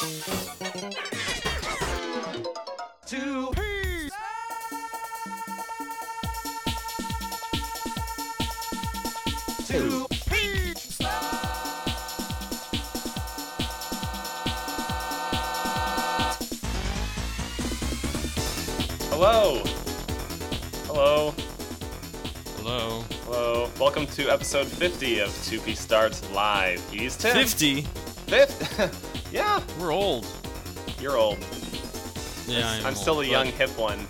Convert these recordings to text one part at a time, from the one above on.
Two Two Hello. Hello. Hello. Hello. Welcome to episode 50 of 2P Starts Live. He's Tim. 50? Fifth? yeah, We're old. you're old. Yeah, I am I'm still old, a but- young hip one.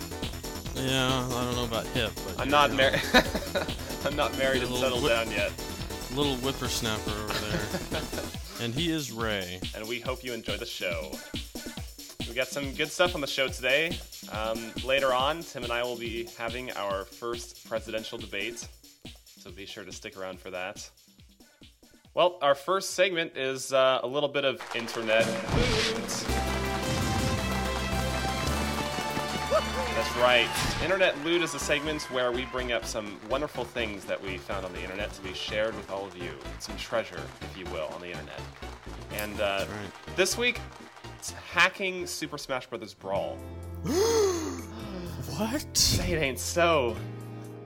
Yeah, I don't know about hip, but I'm not married. I'm not married and settled whip- down yet. Little whippersnapper over there. and he is Ray. and we hope you enjoy the show. We got some good stuff on the show today. Um, later on, Tim and I will be having our first presidential debate, so be sure to stick around for that. Well, our first segment is uh, a little bit of internet loot. That's right. Internet loot is a segment where we bring up some wonderful things that we found on the internet to be shared with all of you. Some treasure, if you will, on the internet. And uh, right. this week, it's hacking Super Smash Bros. Brawl. What? Say it ain't so.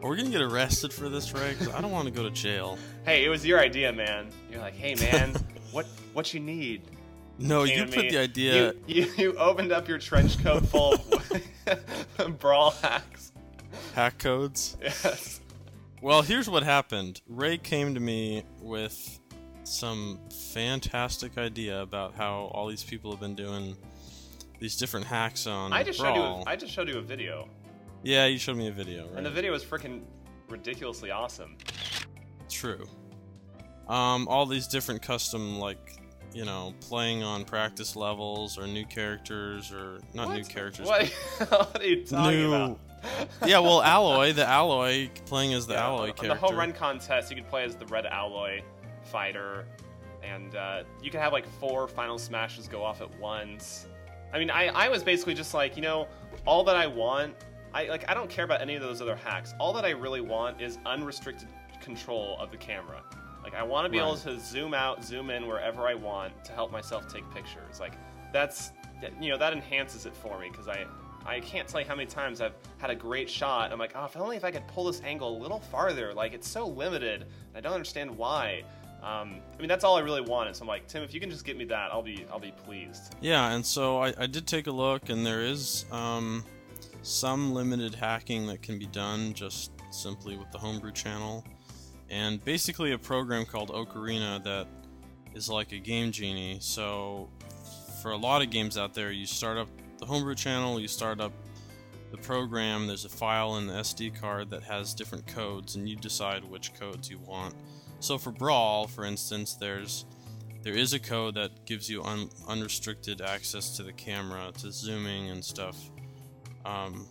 Are we gonna get arrested for this, Ray? 'Cause I don't want to go to jail. Hey, it was your idea, man. You're like, hey, man, what what you need? No, you to put me. the idea. You, you, you opened up your trench coat full of brawl hacks. Hack codes. Yes. Well, here's what happened. Ray came to me with some fantastic idea about how all these people have been doing these different hacks on I just showed you. Brawl. A, I just showed you a video, Yeah, you showed me a video, right? and the video was freaking ridiculously awesome. True. Um, all these different custom, like, you know, playing on practice levels or new characters or not new characters. What, what are you talking new. about? yeah, well, Alloy, the Alloy, playing as the Yeah, Alloy character. the whole run contest, you could play as the red alloy fighter, and uh, you could have like four final smashes go off at once. I mean, I, I was basically just like, you know, all that I want, I like I don't care about any of those other hacks. All that I really want is unrestricted control of the camera. Like I want to be able to zoom out, zoom in wherever I want to help myself take pictures. Like that's you know that enhances it for me because I I can't tell you how many times I've had a great shot. I'm like, oh, if only if I could pull this angle a little farther. Like it's so limited. I don't understand why. Um, I mean, that's all I really wanted. So I'm like, Tim, if you can just get me that, I'll be I'll be pleased. Yeah, and so I, I did take a look, and there is um, some limited hacking that can be done just simply with the homebrew channel, and basically a program called Ocarina that is like a game genie. So for a lot of games out there, you start up the homebrew channel, you start up the program. There's a file in the SD card that has different codes, and you decide which codes you want. So for Brawl, for instance, there's there is a code that gives you un- unrestricted access to the camera, to zooming and stuff, um,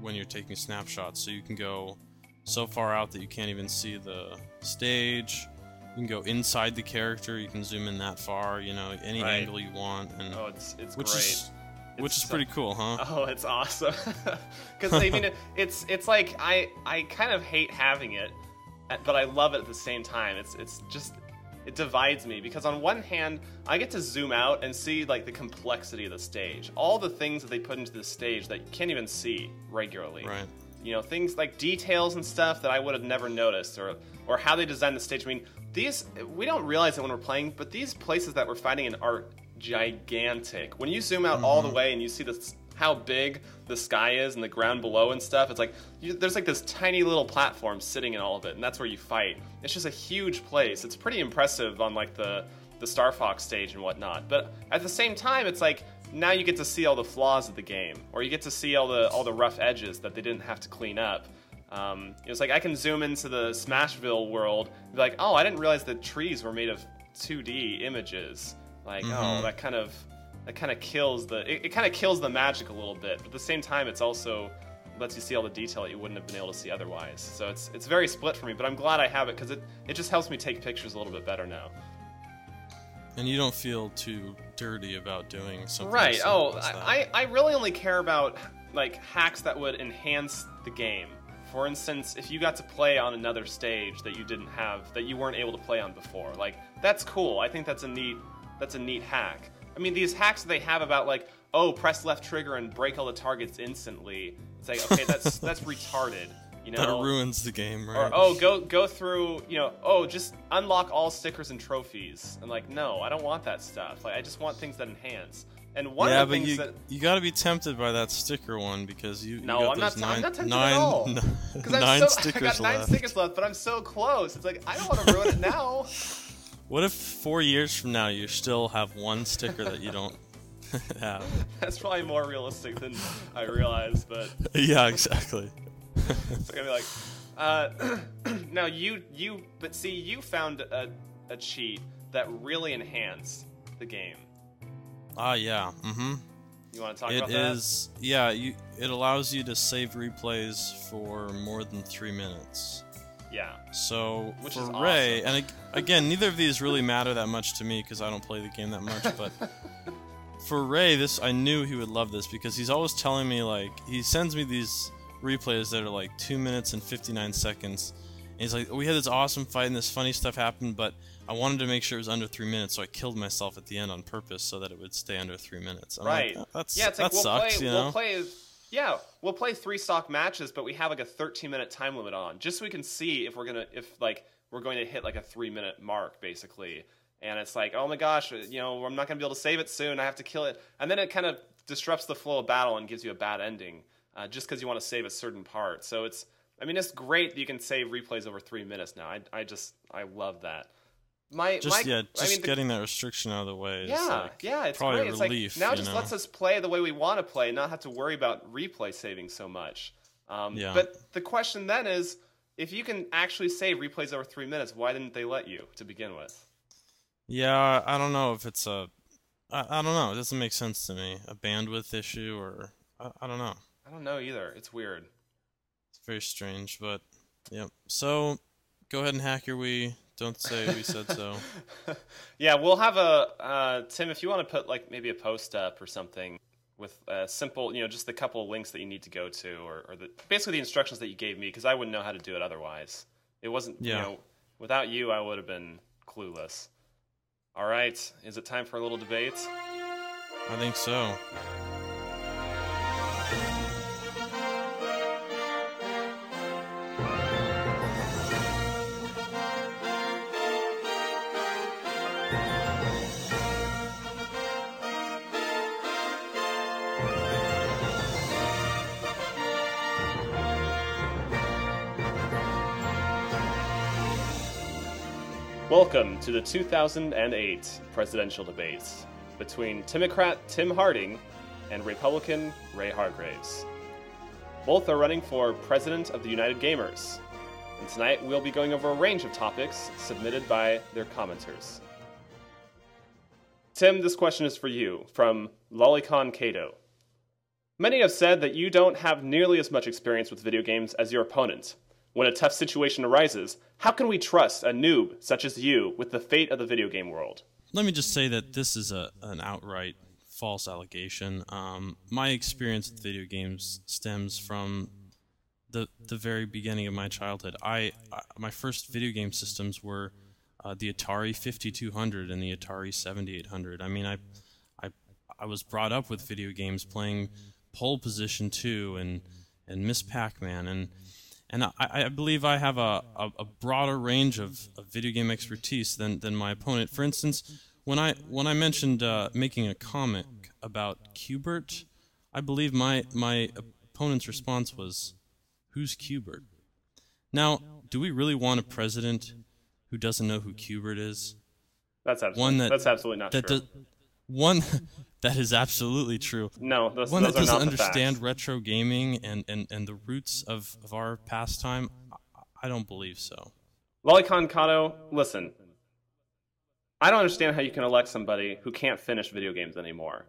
when you're taking snapshots. So you can go so far out that you can't even see the stage. You can go inside the character. You can zoom in that far. You know, any Right. angle you want, and Oh, it's it's which great. is which is so- pretty cool, huh? Oh, it's awesome. Because I mean, it's it's like I I kind of hate having it, but I love it at the same time. It's it's just it divides me because on one hand I get to zoom out and see like the complexity of the stage, all the things that they put into the stage that you can't even see regularly. Right. You know, things like details and stuff that I would have never noticed, or or how they designed the stage. I mean, these we don't realize it when we're playing, but these places that we're fighting in are gigantic. When you zoom out all the mm-hmm. way and you see this, how big the sky is and the ground below and stuff, it's like you, there's like this tiny little platform sitting in all of it, and that's where you fight. It's just a huge place. It's pretty impressive on like the the Star Fox stage and whatnot. But at the same time, it's like now you get to see all the flaws of the game, or you get to see all the all the rough edges that they didn't have to clean up. Um, it's like I can zoom into the Smashville world and be like, oh, I didn't realize the trees were made of 2D images. Like, oh, that kind of that kind of kills the it, it kind of kills the magic a little bit. But at the same time, it's also lets you see all the detail that you wouldn't have been able to see otherwise. So it's it's very split for me. But I'm glad I have it because it it just helps me take pictures a little bit better now. And you don't feel too dirty about doing something. Right. Oh. I, I I really only care about like hacks that would enhance the game. For instance, if you got to play on another stage that you didn't have, that you weren't able to play on before, like that's cool. I think that's a neat that's a neat hack. I mean, these hacks they have about like, oh, press left trigger and break all the targets instantly. It's like, okay, that's that's retarded. You know, that ruins the game, right? or oh, go go through, you know, oh, just unlock all stickers and trophies. And like, no, I don't want that stuff. Like, I just want things that enhance. And one yeah, of the but things you that you got to be tempted by that sticker one because you. you No, got I'm not- those I'm not tempted at all. because I'm nine so stickers I got nine left. stickers left, but I'm so close. It's like I don't want to ruin it now. What if four years from now you still have one sticker that you don't have? That's probably more realistic than I realized, but yeah, exactly. it's gonna be like, uh, now you you but see you found a, a cheat that really enhanced the game. Ah, yeah. Mm-hmm. You want to talk It about that? is. Yeah, you. It allows you to save replays for more than three minutes. Yeah. So Which for is Ray, awesome. and again, neither of these really matter that much to me because I don't play the game that much. But for Ray, this I knew he would love this because he's always telling me like he sends me these replays that are like two minutes and fifty nine seconds. And he's like, we had this awesome fight and this funny stuff happened, but I wanted to make sure it was under three minutes, so I killed myself at the end on purpose so that it would stay under three minutes. I'm like, Right. "Oh, that's, yeah, it's like that we'll sucks, play you know. we'll play yeah, we'll play three stock matches, but we have like a 13 minute time limit on, just so we can see if we're gonna if like we're going to hit like a three minute mark basically. And it's like, oh my gosh, you know, I'm not gonna be able to save it soon. I have to kill it, and then it kind of disrupts the flow of battle and gives you a bad ending, uh, just because you want to save a certain part. So it's, I mean, it's great that you can save replays over three minutes now. I, I just, I love that. My, just my, yeah, just I mean, the- getting that restriction out of the way. Is yeah, like, yeah, it's probably a great. Relief, like now it just know? lets us play the way we want to play, and not have to worry about replay saving so much. Um, Yeah. But the question then is, if you can actually save replays over three minutes, why didn't they let you to begin with? Yeah, I don't know if it's a. I, I don't know. It doesn't make sense to me. A bandwidth issue or I, I don't know. I don't know either. It's weird. It's very strange, but yep. So go ahead and hack your Wii. Don't say we said so. yeah, we'll have a uh, Tim. If you want to put like maybe a post up or something with a simple, you know, just the couple of links that you need to go to, or, or the basically the instructions that you gave me, because I wouldn't know how to do it otherwise. It wasn't, Yeah. you know, without you, I would have been clueless. All right, is it time for a little debate? I think so. Welcome to the 2008 presidential debates between Democrat Tim Harding and Republican Ray Hargraves. Both are running for President of the United Gamers, and tonight we'll be going over a range of topics submitted by their commenters. Tim, this question is for you from Lolicon Cato. Many have said that you don't have nearly as much experience with video games as your opponent. When a tough situation arises, how can we trust a noob such as you with the fate of the video game world? Let me just say that this is a an outright false allegation. Um, my experience with video games stems from the the very beginning of my childhood. I, I my first video game systems were uh, the Atari 5200 and the Atari 7800. I mean, I I I was brought up with video games playing Pole Position 2 and and Miss Pac-Man and and I, I believe I have a, a, a broader range of, of video game expertise than, than my opponent. For instance, when I when I mentioned uh, making a comic about Qbert, I believe my my opponent's response was, "Who's Qbert?" Now, do we really want a president who doesn't know who Qbert is? That's absolutely, One that that's absolutely not that true. does, one that is absolutely true. no, those, One those that are doesn't not understand facts. retro gaming and, and, and the roots of, of our pastime, I, I don't believe so. Lolicon Kato, listen. I don't understand how you can elect somebody who can't finish video games anymore.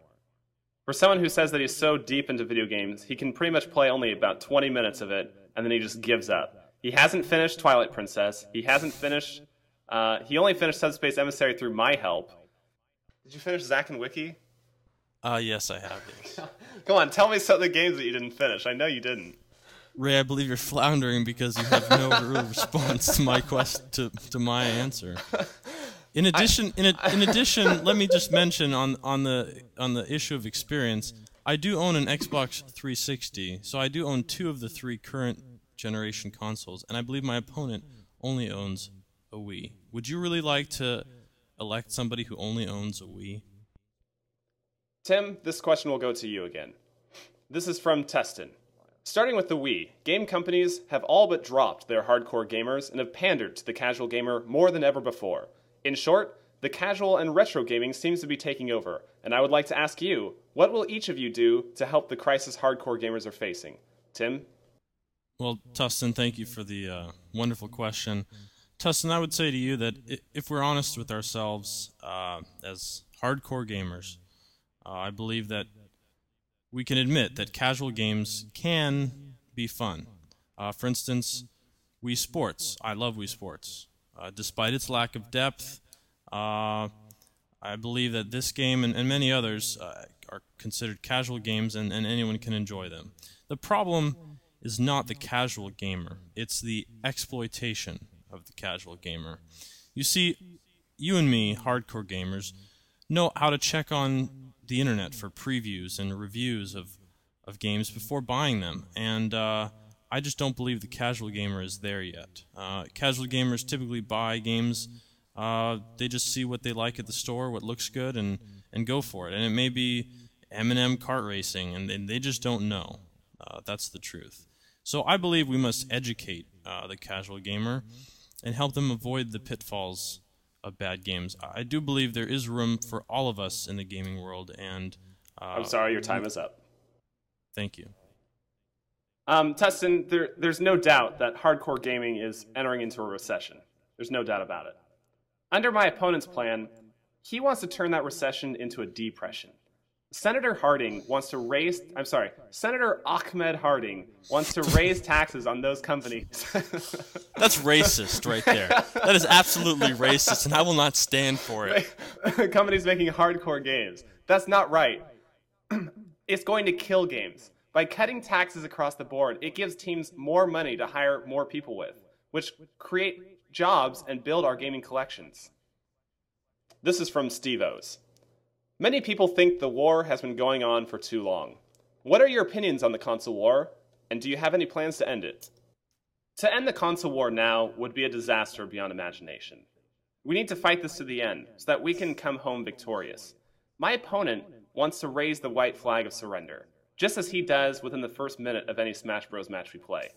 For someone who says that he's so deep into video games, he can pretty much play only about 20 minutes of it, and then he just gives up. He hasn't finished Twilight Princess. He hasn't finished. Uh, he only finished Subspace Emissary through my help. Did you finish Zack and Wiki? Uh, yes, I have. Yes. Come on, tell me some of the games that you didn't finish. I know you didn't. Ray, I believe you're floundering because you have no real response to my quest to, to my answer. In addition, in, a, in addition, let me just mention on on the on the issue of experience, I do own an Xbox 360, so I do own two of the three current generation consoles, and I believe my opponent only owns a Wii. Would you really like to elect somebody who only owns a Wii? Tim, this question will go to you again. This is from Teston. Starting with the Wii, game companies have all but dropped their hardcore gamers and have pandered to the casual gamer more than ever before. In short, the casual and retro gaming seems to be taking over, and I would like to ask you, what will each of you do to help the crisis hardcore gamers are facing? Tim? Well, Tustin, thank you for the uh, wonderful question. Tustin, I would say to you that if we're honest with ourselves uh, as hardcore gamers, uh, I believe that we can admit that casual games can be fun. Uh, for instance, Wii Sports. I love Wii Sports. Uh, despite its lack of depth, uh, I believe that this game and, and many others uh, are considered casual games and, and anyone can enjoy them. The problem is not the casual gamer, it's the exploitation of the casual gamer. You see, you and me, hardcore gamers, know how to check on the internet for previews and reviews of, of games before buying them. And uh, I just don't believe the casual gamer is there yet. Uh, casual gamers typically buy games, uh, they just see what they like at the store, what looks good, and, and go for it. And it may be M&M kart racing, and, and they just don't know. Uh, that's the truth. So I believe we must educate uh, the casual gamer and help them avoid the pitfalls of bad games. I do believe there is room for all of us in the gaming world, and uh, I'm sorry, your time is up. Thank you. Um, Tustin, there, there's no doubt that hardcore gaming is entering into a recession. There's no doubt about it. Under my opponent's plan, he wants to turn that recession into a depression. Senator Harding wants to raise, I'm sorry, Senator Ahmed Harding wants to raise taxes on those companies. That's racist right there. That is absolutely racist, and I will not stand for it. companies making hardcore games. That's not right. it's going to kill games. By cutting taxes across the board, it gives teams more money to hire more people with, which create jobs and build our gaming collections. This is from Steve O's. Many people think the war has been going on for too long. What are your opinions on the console war, and do you have any plans to end it? To end the console war now would be a disaster beyond imagination. We need to fight this to the end so that we can come home victorious. My opponent wants to raise the white flag of surrender, just as he does within the first minute of any Smash Bros. match we play.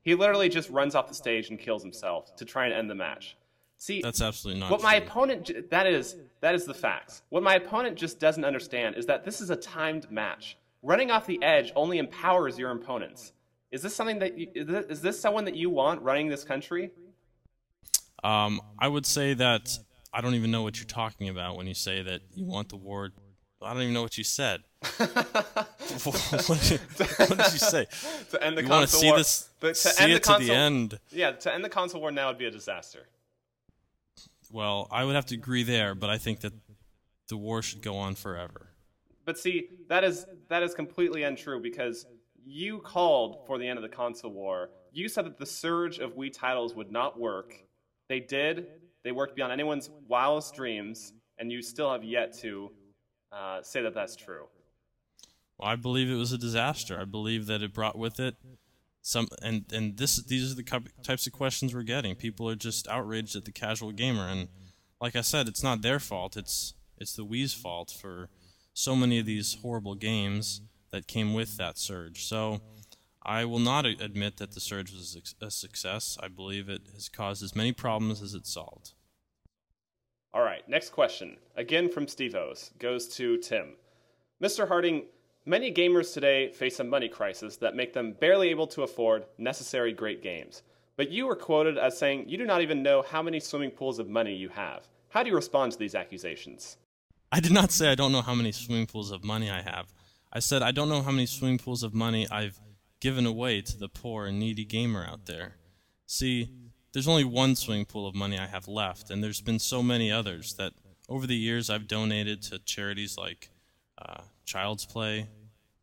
He literally just runs off the stage and kills himself to try and end the match. See, that's absolutely not. What true. my opponent that is that is the facts. What my opponent just doesn't understand is that this is a timed match. Running off the edge only empowers your opponents. Is this something that you, is this someone that you want running this country? Um, I would say that I don't even know what you're talking about when you say that you want the war. I don't even know what you said. what, did you, what, did you, say? to end the you console want to see war. this? to see end the console, to the end. Yeah, to end the console war now would be a disaster. Well, I would have to agree there, but I think that the war should go on forever. But see, that is that is completely untrue because you called for the end of the console war. You said that the surge of Wii titles would not work. They did. They worked beyond anyone's wildest dreams, and you still have yet to uh, say that that's true. Well, I believe it was a disaster. I believe that it brought with it some and and this these are the types of questions we're getting. People are just outraged at the casual gamer, and like I said, it's not their fault. It's it's the Wii's fault for so many of these horrible games that came with that surge. So I will not admit that the surge was a success. I believe it has caused as many problems as it solved. All right, next question. Again from Steve O's. Goes to Tim. Mr. Harding, Many gamers today face a money crisis that make them barely able to afford necessary great games. But you were quoted as saying you do not even know how many swimming pools of money you have. How do you respond to these accusations? I did not say I don't know how many swimming pools of money I have. I said I don't know how many swimming pools of money I've given away to the poor and needy gamer out there. See, there's only one swimming pool of money I have left, and there's been so many others that over the years I've donated to charities like uh, Child's Play,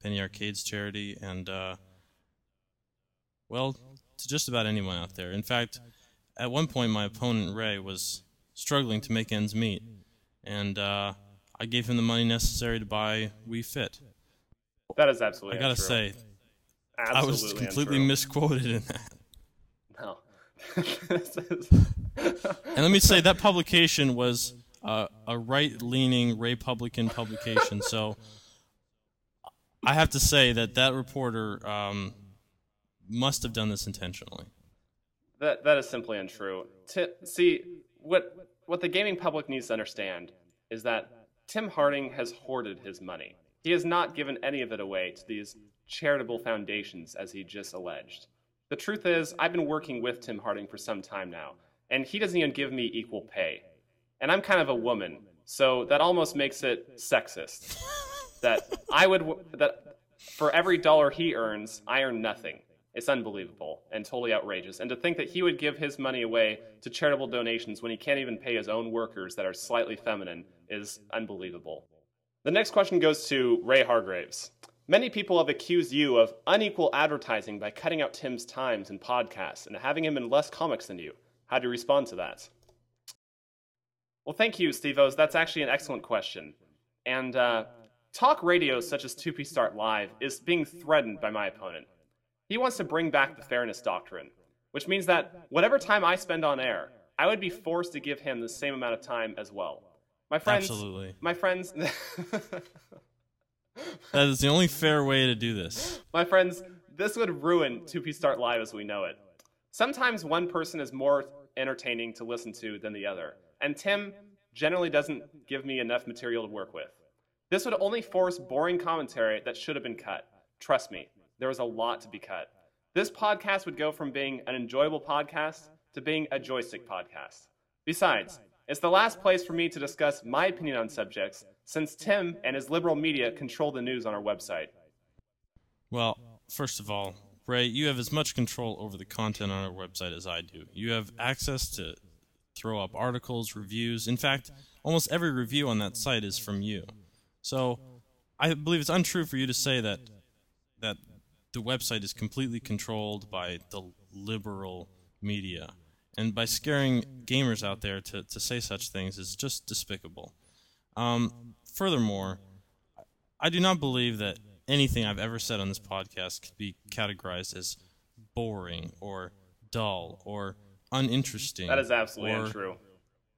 Penny Arcade's charity, and uh, well, to just about anyone out there. In fact, at one point, my opponent Ray was struggling to make ends meet, and uh, I gave him the money necessary to buy Wii Fit. That is absolutely. I gotta untrue. say, absolutely I was completely untrue. misquoted in that. No. And let me say that publication was uh, a right-leaning Republican publication, so I have to say that that reporter um, must have done this intentionally. That that is simply untrue. Ti see what what the gaming public needs to understand is that Tim Harding has hoarded his money. He has not given any of it away to these charitable foundations as he just alleged. The truth is, I've been working with Tim Harding for some time now, and he doesn't even give me equal pay. And I'm kind of a woman, so that almost makes it sexist. that I would that for every dollar he earns, I earn nothing. It's unbelievable and totally outrageous. And to think that he would give his money away to charitable donations when he can't even pay his own workers that are slightly feminine is unbelievable. The next question goes to Ray Hargraves. Many people have accused you of unequal advertising by cutting out Tim's times and podcasts and having him in less comics than you. How do you respond to that? Well, thank you, Steve O's. That's actually an excellent question. And uh, talk radio such as 2P Start Live is being threatened by my opponent. He wants to bring back the fairness doctrine, which means that whatever time I spend on air, I would be forced to give him the same amount of time as well. My friends, Absolutely. my friends, That is the only fair way to do this. my friends, this would ruin 2P Start Live as we know it. Sometimes one person is more entertaining to listen to than the other, and Tim generally doesn't give me enough material to work with. This would only force boring commentary that should have been cut. Trust me, there was a lot to be cut. This podcast would go from being an enjoyable podcast to being a joystick podcast. Besides, it's the last place for me to discuss my opinion on subjects since Tim and his liberal media control the news on our website. Well, first of all, Ray, you have as much control over the content on our website as I do. You have access to throw up articles, reviews. In fact, almost every review on that site is from you. So, I believe it's untrue for you to say that that the website is completely controlled by the liberal media. And by scaring gamers out there to, to say such things is just despicable. Um, furthermore, I do not believe that anything I've ever said on this podcast could be categorized as boring or dull or uninteresting. That is absolutely untrue.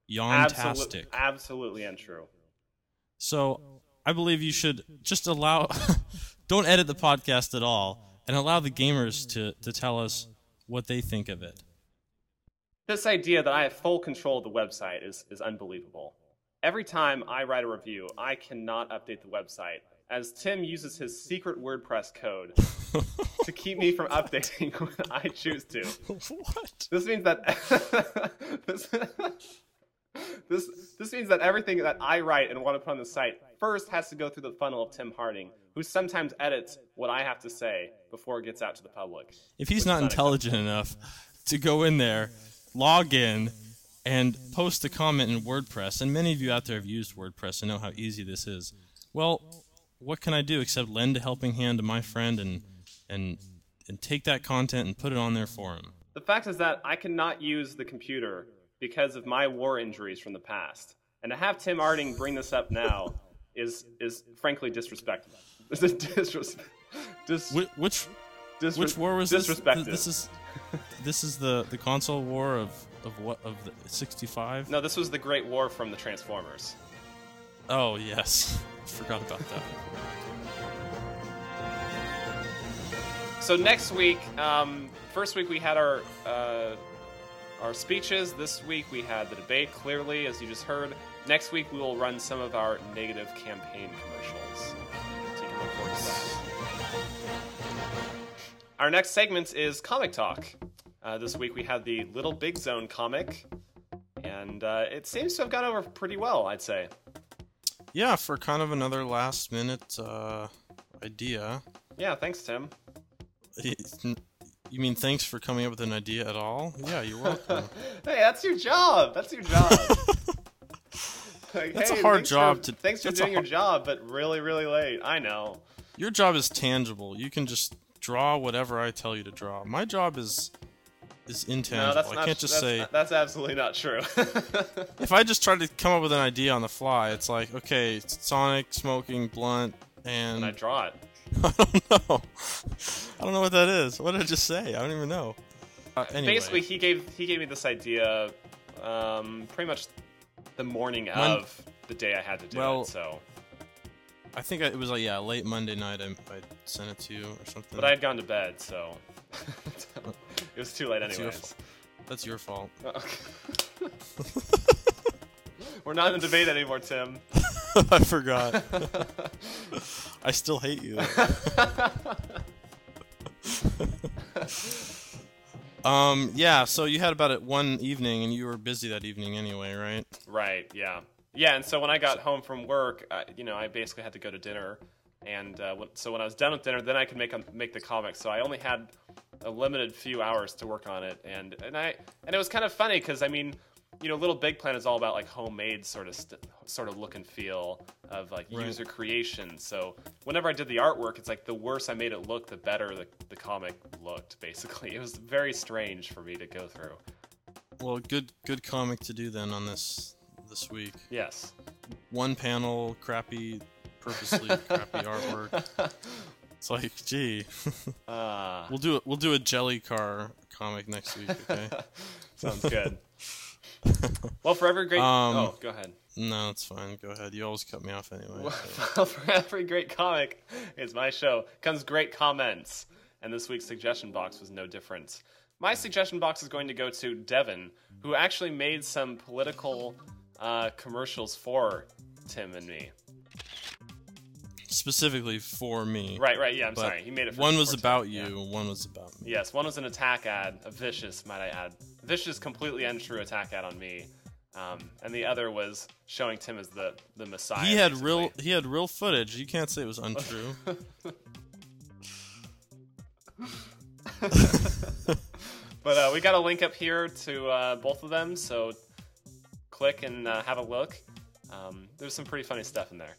Yontastic. Absolute, absolutely untrue. So I believe you should just allow, don't edit the podcast at all, and allow the gamers to, to tell us what they think of it. This idea that I have full control of the website is, is unbelievable. Every time I write a review, I cannot update the website, as Tim uses his secret WordPress code to keep me from updating when I choose to. what? This means that this, this this means that everything that I write and want to put on the site first has to go through the funnel of Tim Harding, who sometimes edits what I have to say before it gets out to the public. If he's not intelligent enough to go in there, log in, and post a comment in WordPress, and many of you out there have used WordPress and know how easy this is. Well, what can I do except lend a helping hand to my friend and and and take that content and put it on there for him? The fact is that I cannot use the computer because of my war injuries from the past, and to have Tim Harding bring this up now is is frankly disrespectful. This is disres- dis- Which which, disres- which war was this? This is this is the the console war of of what of the 65? no, this was the Great War from the Transformers. Oh yes, forgot about that. So next week, um, first week we had our uh, our speeches. This week we had the debate. Clearly, as you just heard. Next week we will run some of our negative campaign commercials. So you can look forward to that. Our next segment is comic talk. Uh, this week we had the Little Big Zone comic, and uh, it seems to have gone over pretty well. I'd say. Yeah, for kind of another last minute uh, idea. Yeah, thanks, Tim. You mean thanks for coming up with an idea at all? Yeah, you're welcome. Hey, that's your job. That's your job. Like, That's a hard job For, to- thanks for doing your har- job, but really, really late. I know. Your job is tangible. You can just draw whatever I tell you to draw. My job is is intangible. No, that's I not. can't just that's, say that's absolutely not true. if I just try to come up with an idea on the fly, it's like okay, Sonic smoking blunt and and I draw it. I don't know. I don't know what that is. What did I just say? I don't even know. Uh, anyway, Basically, he gave he gave me this idea, um, pretty much the morning of the day I had to do Well, it. So, I think it was like yeah, late Monday night. I, I sent it to you or something. but I had gone to bed, so it was too late That's your anyways. That's your fault. We're not in the debate anymore, Tim. I forgot. I still hate you. um. Yeah. So you had about it one evening, and you were busy that evening anyway, right? Right. Yeah. Yeah. And so when I got home from work, I, you know, I basically had to go to dinner, and uh, so when I was done with dinner, then I could make a, make the comic. So I only had a limited few hours to work on it, and and I and it was kind of funny because I mean, you know, Little Big Plan is all about like homemade sort of st- sort of look and feel of like Right. user creation. So whenever I did the artwork, it's like the worse I made it look, the better the, the comic looked. Basically, it was very strange for me to go through. Well, good good comic to do then on this this week. Yes. One panel, crappy, purposely crappy artwork. It's like, gee, Uh, we'll do it. We'll do a Jelly Car comic next week. Okay. Sounds good. well, for every great Um, oh, go ahead. no, it's fine. Go ahead. You always cut me off anyway. so- Well, for every great comic, it's my show. Comes great comments, and this week's suggestion box was no different. My suggestion box is going to go to Devin, who actually made some political uh, commercials for Tim and me. Specifically for me. Right, right. Yeah, I'm But sorry. He made it. For, One was for Tim, about yeah. you. One was about me. Yes, one was an attack ad, a vicious, might I add, vicious, completely untrue attack ad on me, um, and the other was showing Tim as the the Messiah. He had basically. real. He had real footage. You can't say it was untrue. But uh, we got a link up here to uh, both of them, so click and uh, have a look. Um, there's some pretty funny stuff in there.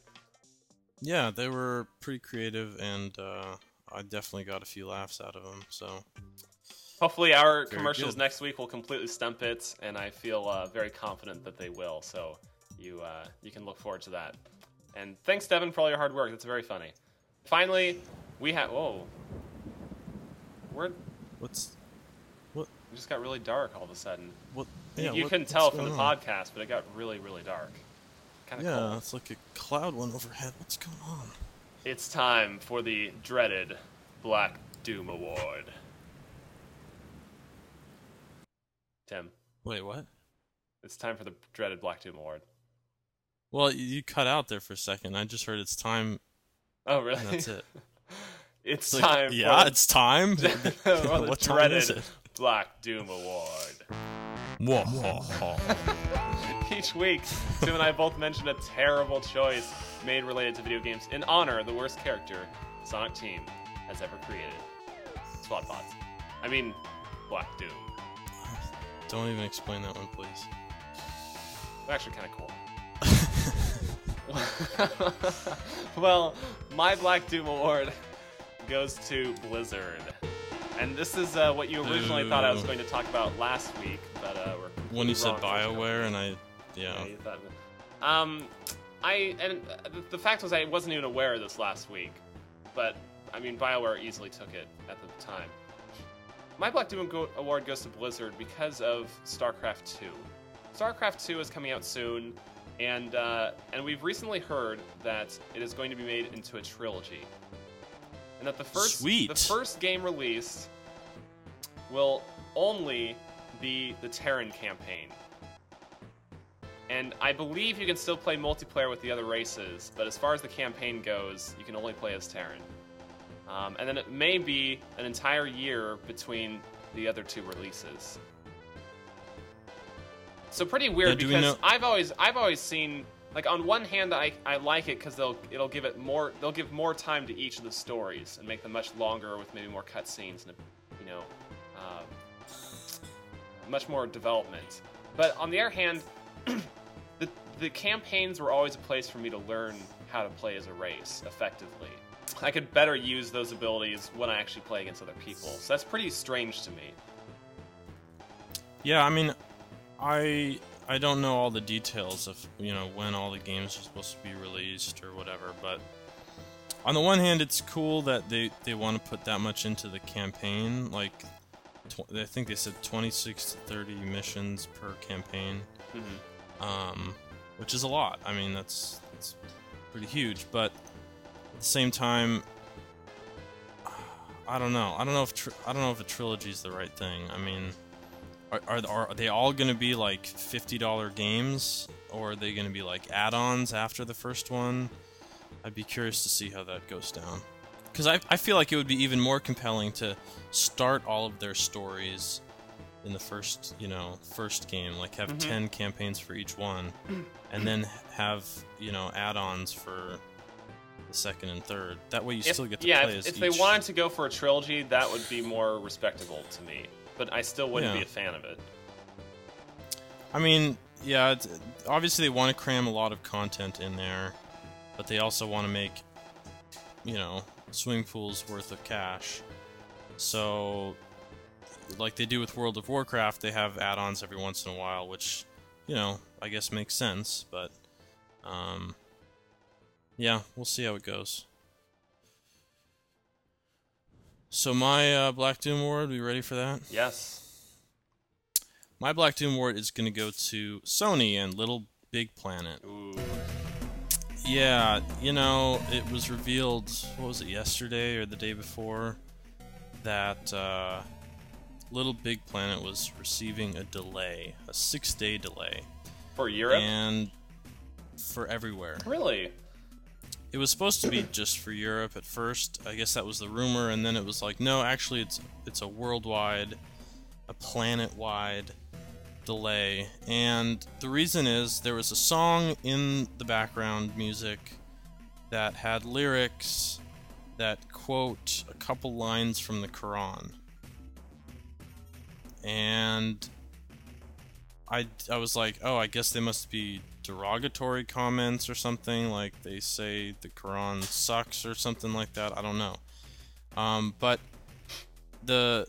yeah, they were pretty creative, and uh, I definitely got a few laughs out of them. So Hopefully, our Very commercials good. next week will completely stump it, and I feel uh, very confident that they will. So you uh, you can look forward to that. And thanks, Devin, for all your hard work. That's very funny. Finally, we have whoa. We're what's what? It just got really dark all of a sudden. What? You- Yeah, you what- couldn't tell from the on? podcast, but it got really, really dark. Kind of Yeah, cold. it's like a cloud went overhead. What's going on? It's time for the dreaded Black Doom Award. Tim, Wait, what? it's time for the dreaded Black Doom Award. Well, you- cut out there for a second. I just heard it's time, Oh, really? that's it. it's It's like, time. yeah, it's time. the what time is it? Black Doom Award. Each week, Tim and I both mention a terrible choice made related to video games in honor of the worst character Sonic Team has ever created. Squad Pods. I mean, Black Doom. Don't even explain that one, please. Actually, kind of cool. well, my Black Doom Award goes to Blizzard. And this is uh, what you originally thought I was going to talk about last week, but uh, we're When you said. Bioware, and I, yeah, Yeah, thought. Um, I and the, the fact was I wasn't even aware of this last week, but I mean Bioware easily took it at the time. My Black Doom Award goes to Blizzard because of StarCraft 2. StarCraft 2 is coming out soon, and uh, and we've recently heard that it is going to be made into a trilogy, and that the first Sweet. the first game released will only be the Terran campaign. And I believe you can still play multiplayer with the other races, but as far as the campaign goes, you can only play as Terran. Um, and then it may be an entire year between the other two releases. So pretty weird Yeah, do we because I've always I've always seen like on one hand I, I like it because they'll it'll give it more they'll give more time to each of the stories and make them much longer with maybe more cutscenes and you know um, much more development. But on the other hand, the the campaigns were always a place for me to learn how to play as a race effectively. I could better use those abilities when I actually play against other people. So that's pretty strange to me. Yeah, I mean, I I don't know all the details of you know when all the games are supposed to be released or whatever, but on the one hand, it's cool that they they want to put that much into the campaign. Like, tw- I think they said 26 to 30 missions per campaign, Mhm. um, which is a lot. I mean, that's that's pretty huge, but at the same time. I don't know. I don't know if tr- I don't know if a trilogy is the right thing. I mean, are, are, are they all going to be like $50 games or are they going to be like add-ons after the first one i'd be curious to see how that goes down because I, I feel like it would be even more compelling to start all of their stories in the first you know first game like have mm-hmm. 10 campaigns for each one and then have you know add-ons for the second and third that way you If, still get to yeah, play if, if they wanted to go for a trilogy, that would be more respectable to me. But I still wouldn't Yeah. be a fan of it. I mean, yeah, it's, obviously they want to cram a lot of content in there, but they also want to make, you know, swimming pools worth of cash. So, like they do with World of Warcraft, they have add-ons every once in a while, which, you know, I guess makes sense. But, um, yeah, we'll see how it goes. So my uh, Black Doom award, we ready for that? Yes. My Black Doom award is going to go to Sony and Little Big Planet. Ooh. Yeah, you know, it was revealed, what was it, yesterday or the day before, that uh, Little Big Planet was receiving a delay, a six day delay, For Europe? and for everywhere. Really? It was supposed to be just for Europe at first. I guess that was the rumor, and then it was like, no, actually, it's it's a worldwide, a planet-wide delay. And the reason is there was a song in the background music that had lyrics that quote a couple lines from the Quran. And I, I was like, oh, I guess they must be derogatory comments or something. Like they say the Quran sucks or something like that. I don't know. Um, but the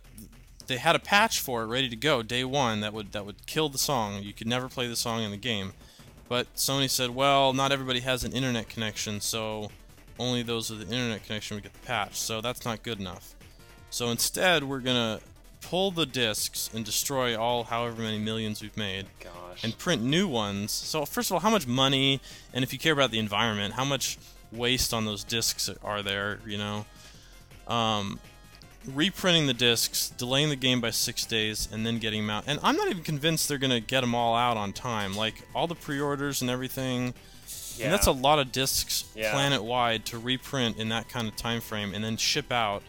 they had a patch for it ready to go day one that would that would kill the song. You could never play the song in the game. But Sony said, well, not everybody has an internet connection, so only those with the internet connection would get the patch. So that's not good enough. So instead, we're gonna pull the discs and destroy all however many millions we've made Gosh. and print new ones. So first of all, how much money and if you care about the environment, how much waste on those discs are there, you know? Um, reprinting the discs, delaying the game by 6 days and then getting them out. And I'm not even convinced they're going to get them all out on time. Like all the pre-orders and everything. yeah. And that's a lot of discs Yeah. planet-wide to reprint in that kind of time frame and then ship out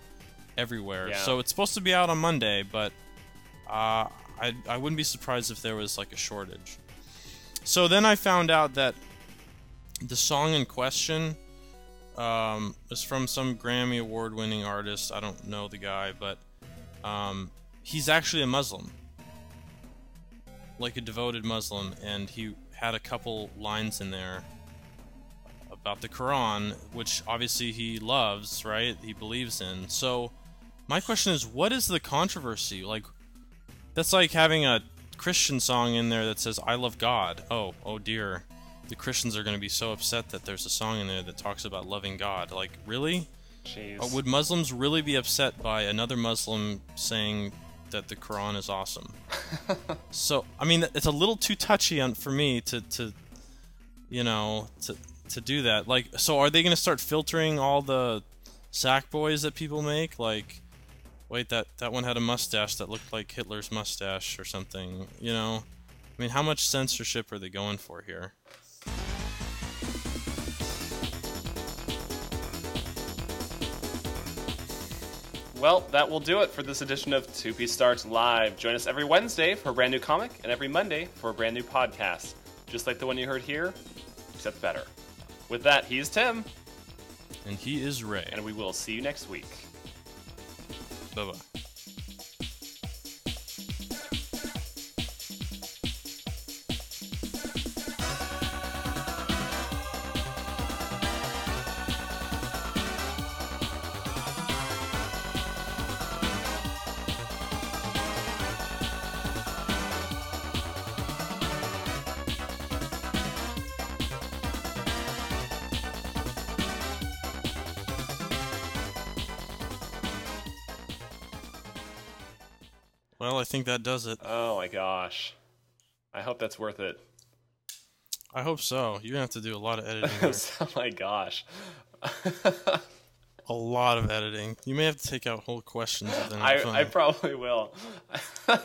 everywhere. Yeah. So it's supposed to be out on Monday, but uh, I I wouldn't be surprised if there was like a shortage. So then I found out that the song in question um, from some Grammy award-winning artist. I don't know the guy, but um, he's actually a Muslim, like a devoted Muslim, and he had a couple lines in there about the Quran, which obviously he loves, right? He believes in. So, my question is, what is the controversy? Like, that's like having a Christian song in there that says "I love God." Oh, oh dear, the Christians are going to be so upset that there's a song in there that talks about loving God. Like, really? Jeez. Uh, would Muslims really be upset by another Muslim saying that the Quran is awesome? so, I mean, it's a little too touchy on, for me to, to, you know, to to do that. Like, so are they going to start filtering all the sack boys that people make? Like, wait, that that one had a mustache that looked like Hitler's mustache or something. You know, I mean, how much censorship are they going for here? Well, that will do it for this edition of 2P Starts Live. Join us every Wednesday for a brand new comic and every Monday for a brand new podcast. Just like the one you heard here, except better. With that, he's Tim, And he is Ray. and we will see you next week. Давай. Think that does it. Oh my gosh. I hope that's worth it. I hope so. You're gonna have to do a lot of editing. here. oh my gosh. a lot of editing. You may have to take out whole questions. I, I probably will.